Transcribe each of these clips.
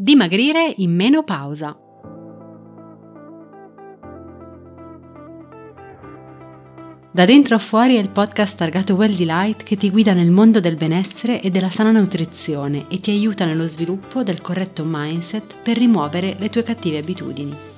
Dimagrire in menopausa. Da dentro a fuori è il podcast targato Well Delight che ti guida nel mondo del benessere e della sana nutrizione e ti aiuta nello sviluppo del corretto mindset per rimuovere le tue cattive abitudini.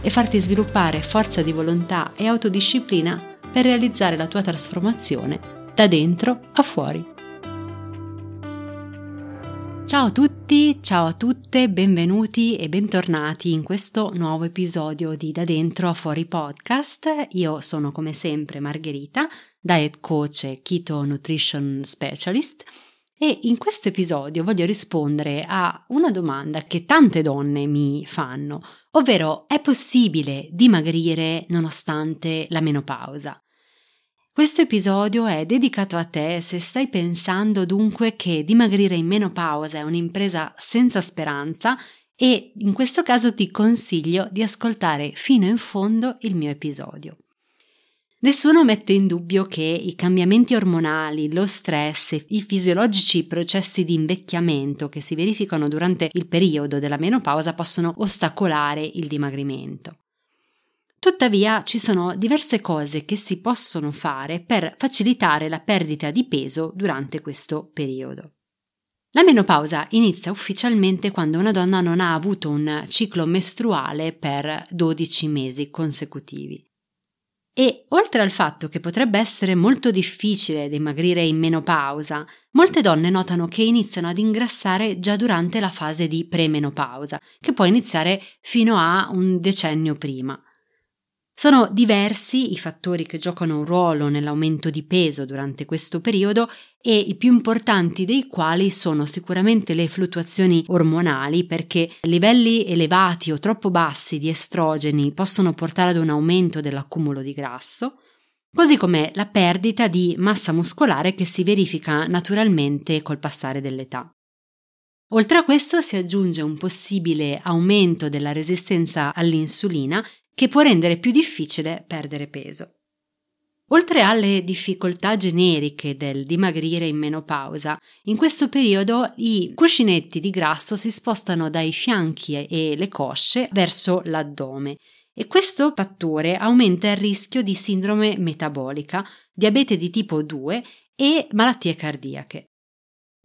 e farti sviluppare forza di volontà e autodisciplina per realizzare la tua trasformazione da dentro a fuori. Ciao a tutti, ciao a tutte, benvenuti e bentornati in questo nuovo episodio di Da dentro a fuori podcast. Io sono come sempre Margherita, diet coach e keto nutrition specialist e in questo episodio voglio rispondere a una domanda che tante donne mi fanno, ovvero è possibile dimagrire nonostante la menopausa? Questo episodio è dedicato a te se stai pensando dunque che dimagrire in menopausa è un'impresa senza speranza e in questo caso ti consiglio di ascoltare fino in fondo il mio episodio. Nessuno mette in dubbio che i cambiamenti ormonali, lo stress i fisiologici processi di invecchiamento che si verificano durante il periodo della menopausa possono ostacolare il dimagrimento. Tuttavia ci sono diverse cose che si possono fare per facilitare la perdita di peso durante questo periodo. La menopausa inizia ufficialmente quando una donna non ha avuto un ciclo mestruale per 12 mesi consecutivi. E oltre al fatto che potrebbe essere molto difficile dimagrire in menopausa, molte donne notano che iniziano ad ingrassare già durante la fase di premenopausa, che può iniziare fino a un decennio prima. Sono diversi i fattori che giocano un ruolo nell'aumento di peso durante questo periodo e i più importanti dei quali sono sicuramente le fluttuazioni ormonali perché livelli elevati o troppo bassi di estrogeni possono portare ad un aumento dell'accumulo di grasso, così come la perdita di massa muscolare che si verifica naturalmente col passare dell'età. Oltre a questo si aggiunge un possibile aumento della resistenza all'insulina che può rendere più difficile perdere peso. Oltre alle difficoltà generiche del dimagrire in menopausa, in questo periodo i cuscinetti di grasso si spostano dai fianchi e le cosce verso l'addome e questo fattore aumenta il rischio di sindrome metabolica, diabete di tipo 2 e malattie cardiache.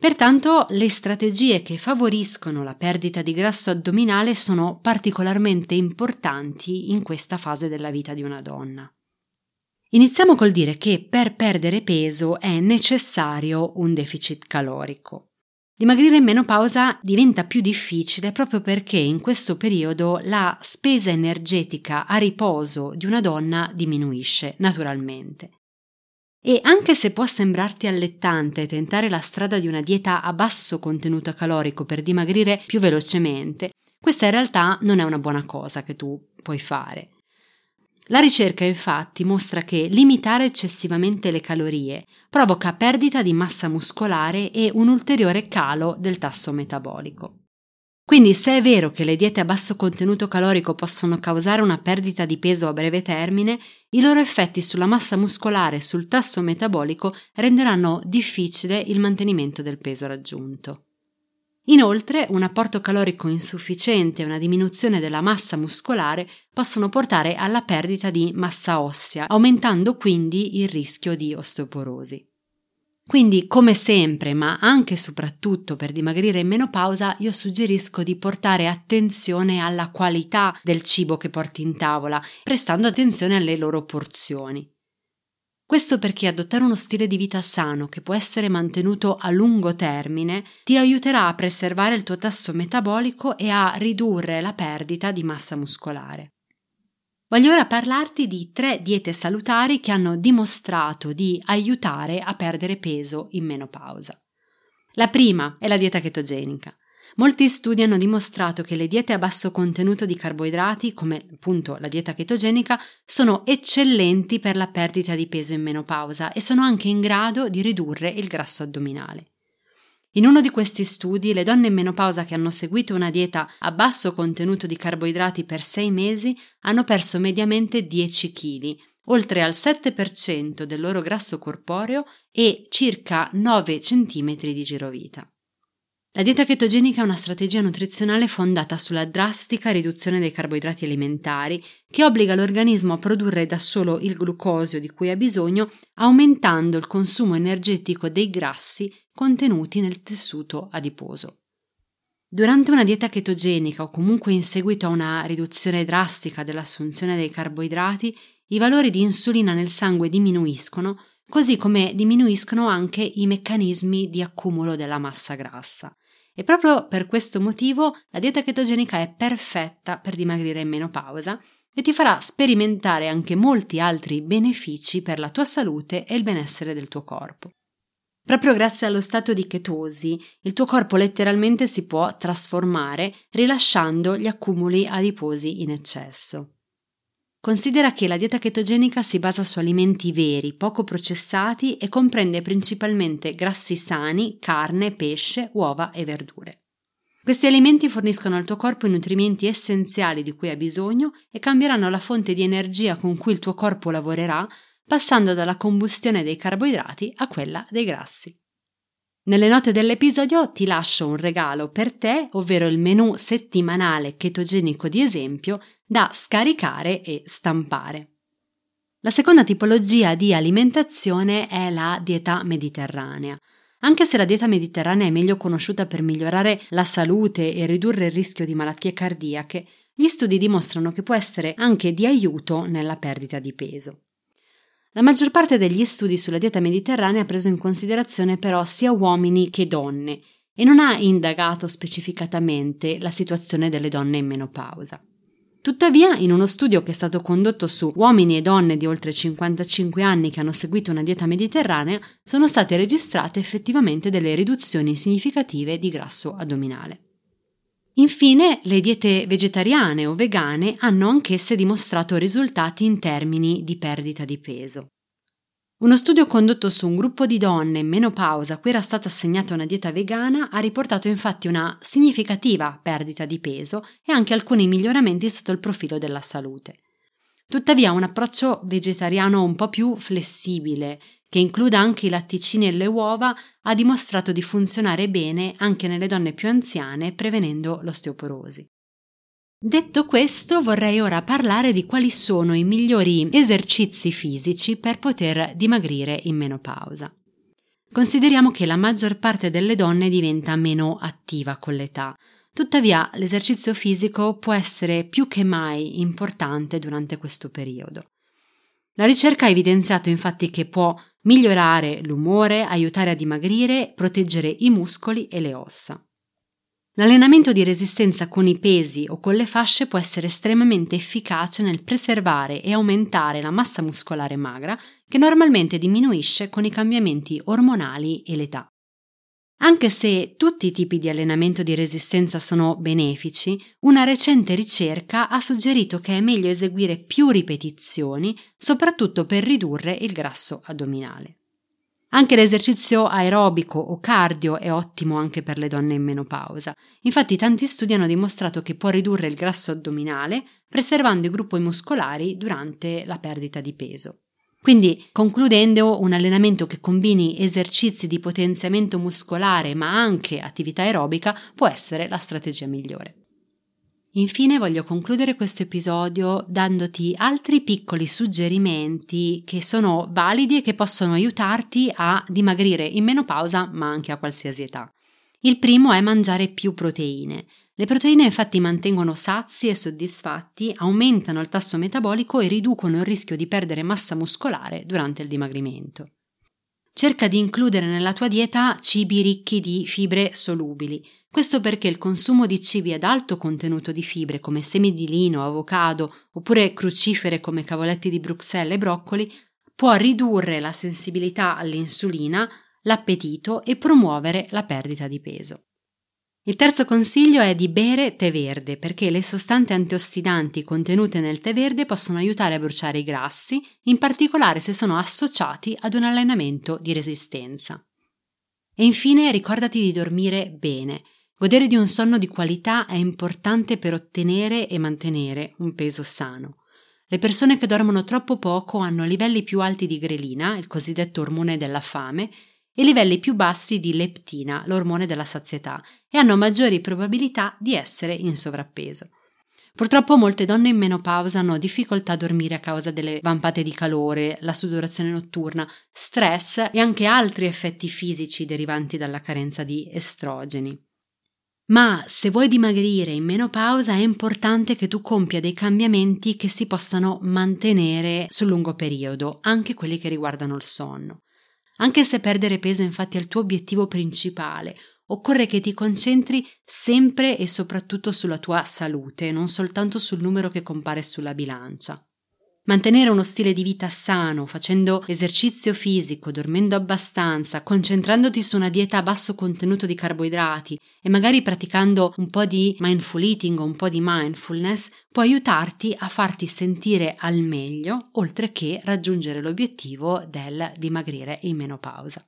Pertanto le strategie che favoriscono la perdita di grasso addominale sono particolarmente importanti in questa fase della vita di una donna. Iniziamo col dire che per perdere peso è necessario un deficit calorico. Dimagrire in menopausa diventa più difficile proprio perché in questo periodo la spesa energetica a riposo di una donna diminuisce naturalmente. E anche se può sembrarti allettante tentare la strada di una dieta a basso contenuto calorico per dimagrire più velocemente, questa in realtà non è una buona cosa che tu puoi fare. La ricerca infatti mostra che limitare eccessivamente le calorie provoca perdita di massa muscolare e un ulteriore calo del tasso metabolico. Quindi se è vero che le diete a basso contenuto calorico possono causare una perdita di peso a breve termine, i loro effetti sulla massa muscolare e sul tasso metabolico renderanno difficile il mantenimento del peso raggiunto. Inoltre, un apporto calorico insufficiente e una diminuzione della massa muscolare possono portare alla perdita di massa ossea, aumentando quindi il rischio di osteoporosi. Quindi, come sempre, ma anche e soprattutto per dimagrire in menopausa, io suggerisco di portare attenzione alla qualità del cibo che porti in tavola, prestando attenzione alle loro porzioni. Questo perché adottare uno stile di vita sano che può essere mantenuto a lungo termine ti aiuterà a preservare il tuo tasso metabolico e a ridurre la perdita di massa muscolare. Voglio ora parlarti di tre diete salutari che hanno dimostrato di aiutare a perdere peso in menopausa. La prima è la dieta chetogenica. Molti studi hanno dimostrato che le diete a basso contenuto di carboidrati, come appunto la dieta chetogenica, sono eccellenti per la perdita di peso in menopausa e sono anche in grado di ridurre il grasso addominale. In uno di questi studi, le donne in menopausa che hanno seguito una dieta a basso contenuto di carboidrati per sei mesi hanno perso mediamente 10 kg, oltre al 7% del loro grasso corporeo e circa 9 cm di girovita. La dieta chetogenica è una strategia nutrizionale fondata sulla drastica riduzione dei carboidrati alimentari che obbliga l'organismo a produrre da solo il glucosio di cui ha bisogno, aumentando il consumo energetico dei grassi contenuti nel tessuto adiposo. Durante una dieta chetogenica o comunque in seguito a una riduzione drastica dell'assunzione dei carboidrati, i valori di insulina nel sangue diminuiscono, così come diminuiscono anche i meccanismi di accumulo della massa grassa. E proprio per questo motivo la dieta chetogenica è perfetta per dimagrire in menopausa e ti farà sperimentare anche molti altri benefici per la tua salute e il benessere del tuo corpo. Proprio grazie allo stato di chetosi, il tuo corpo letteralmente si può trasformare rilasciando gli accumuli adiposi in eccesso. Considera che la dieta chetogenica si basa su alimenti veri, poco processati e comprende principalmente grassi sani, carne, pesce, uova e verdure. Questi alimenti forniscono al tuo corpo i nutrimenti essenziali di cui ha bisogno e cambieranno la fonte di energia con cui il tuo corpo lavorerà, passando dalla combustione dei carboidrati a quella dei grassi. Nelle note dell'episodio ti lascio un regalo per te, ovvero il menu settimanale chetogenico di esempio da scaricare e stampare. La seconda tipologia di alimentazione è la dieta mediterranea. Anche se la dieta mediterranea è meglio conosciuta per migliorare la salute e ridurre il rischio di malattie cardiache, gli studi dimostrano che può essere anche di aiuto nella perdita di peso. La maggior parte degli studi sulla dieta mediterranea ha preso in considerazione però sia uomini che donne e non ha indagato specificatamente la situazione delle donne in menopausa. Tuttavia, in uno studio che è stato condotto su uomini e donne di oltre 55 anni che hanno seguito una dieta mediterranea, sono state registrate effettivamente delle riduzioni significative di grasso addominale. Infine, le diete vegetariane o vegane hanno anch'esse dimostrato risultati in termini di perdita di peso. Uno studio condotto su un gruppo di donne in menopausa a cui era stata assegnata una dieta vegana ha riportato infatti una significativa perdita di peso e anche alcuni miglioramenti sotto il profilo della salute. Tuttavia un approccio vegetariano un po' più flessibile che includa anche i latticini e le uova, ha dimostrato di funzionare bene anche nelle donne più anziane, prevenendo l'osteoporosi. Detto questo, vorrei ora parlare di quali sono i migliori esercizi fisici per poter dimagrire in menopausa. Consideriamo che la maggior parte delle donne diventa meno attiva con l'età, tuttavia l'esercizio fisico può essere più che mai importante durante questo periodo. La ricerca ha evidenziato infatti che può migliorare l'umore, aiutare a dimagrire, proteggere i muscoli e le ossa. L'allenamento di resistenza con i pesi o con le fasce può essere estremamente efficace nel preservare e aumentare la massa muscolare magra che normalmente diminuisce con i cambiamenti ormonali e l'età. Anche se tutti i tipi di allenamento di resistenza sono benefici, una recente ricerca ha suggerito che è meglio eseguire più ripetizioni, soprattutto per ridurre il grasso addominale. Anche l'esercizio aerobico o cardio è ottimo anche per le donne in menopausa. Infatti tanti studi hanno dimostrato che può ridurre il grasso addominale, preservando i gruppi muscolari durante la perdita di peso. Quindi, concludendo, un allenamento che combini esercizi di potenziamento muscolare ma anche attività aerobica può essere la strategia migliore. Infine voglio concludere questo episodio dandoti altri piccoli suggerimenti che sono validi e che possono aiutarti a dimagrire in menopausa ma anche a qualsiasi età. Il primo è mangiare più proteine. Le proteine infatti mantengono sazi e soddisfatti, aumentano il tasso metabolico e riducono il rischio di perdere massa muscolare durante il dimagrimento. Cerca di includere nella tua dieta cibi ricchi di fibre solubili. Questo perché il consumo di cibi ad alto contenuto di fibre come semi di lino, avocado oppure crucifere come cavoletti di Bruxelles e broccoli può ridurre la sensibilità all'insulina, l'appetito e promuovere la perdita di peso. Il terzo consiglio è di bere tè verde perché le sostanze antiossidanti contenute nel tè verde possono aiutare a bruciare i grassi, in particolare se sono associati ad un allenamento di resistenza. E infine ricordati di dormire bene. Godere di un sonno di qualità è importante per ottenere e mantenere un peso sano. Le persone che dormono troppo poco hanno livelli più alti di grelina, il cosiddetto ormone della fame, e livelli più bassi di leptina, l'ormone della sazietà, e hanno maggiori probabilità di essere in sovrappeso. Purtroppo molte donne in menopausa hanno difficoltà a dormire a causa delle vampate di calore, la sudorazione notturna, stress e anche altri effetti fisici derivanti dalla carenza di estrogeni. Ma se vuoi dimagrire in menopausa è importante che tu compia dei cambiamenti che si possano mantenere sul lungo periodo, anche quelli che riguardano il sonno. Anche se perdere peso infatti è il tuo obiettivo principale, occorre che ti concentri sempre e soprattutto sulla tua salute, non soltanto sul numero che compare sulla bilancia. Mantenere uno stile di vita sano, facendo esercizio fisico, dormendo abbastanza, concentrandoti su una dieta a basso contenuto di carboidrati e magari praticando un po' di mindful eating o un po' di mindfulness può aiutarti a farti sentire al meglio, oltre che raggiungere l'obiettivo del dimagrire in menopausa.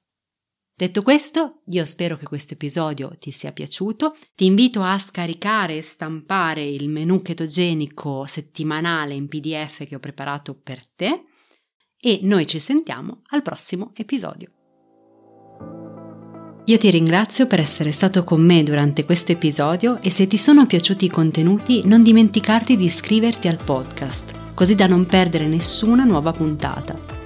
Detto questo, io spero che questo episodio ti sia piaciuto. Ti invito a scaricare e stampare il menu ketogenico settimanale in PDF che ho preparato per te e noi ci sentiamo al prossimo episodio. Io ti ringrazio per essere stato con me durante questo episodio e se ti sono piaciuti i contenuti non dimenticarti di iscriverti al podcast, così da non perdere nessuna nuova puntata.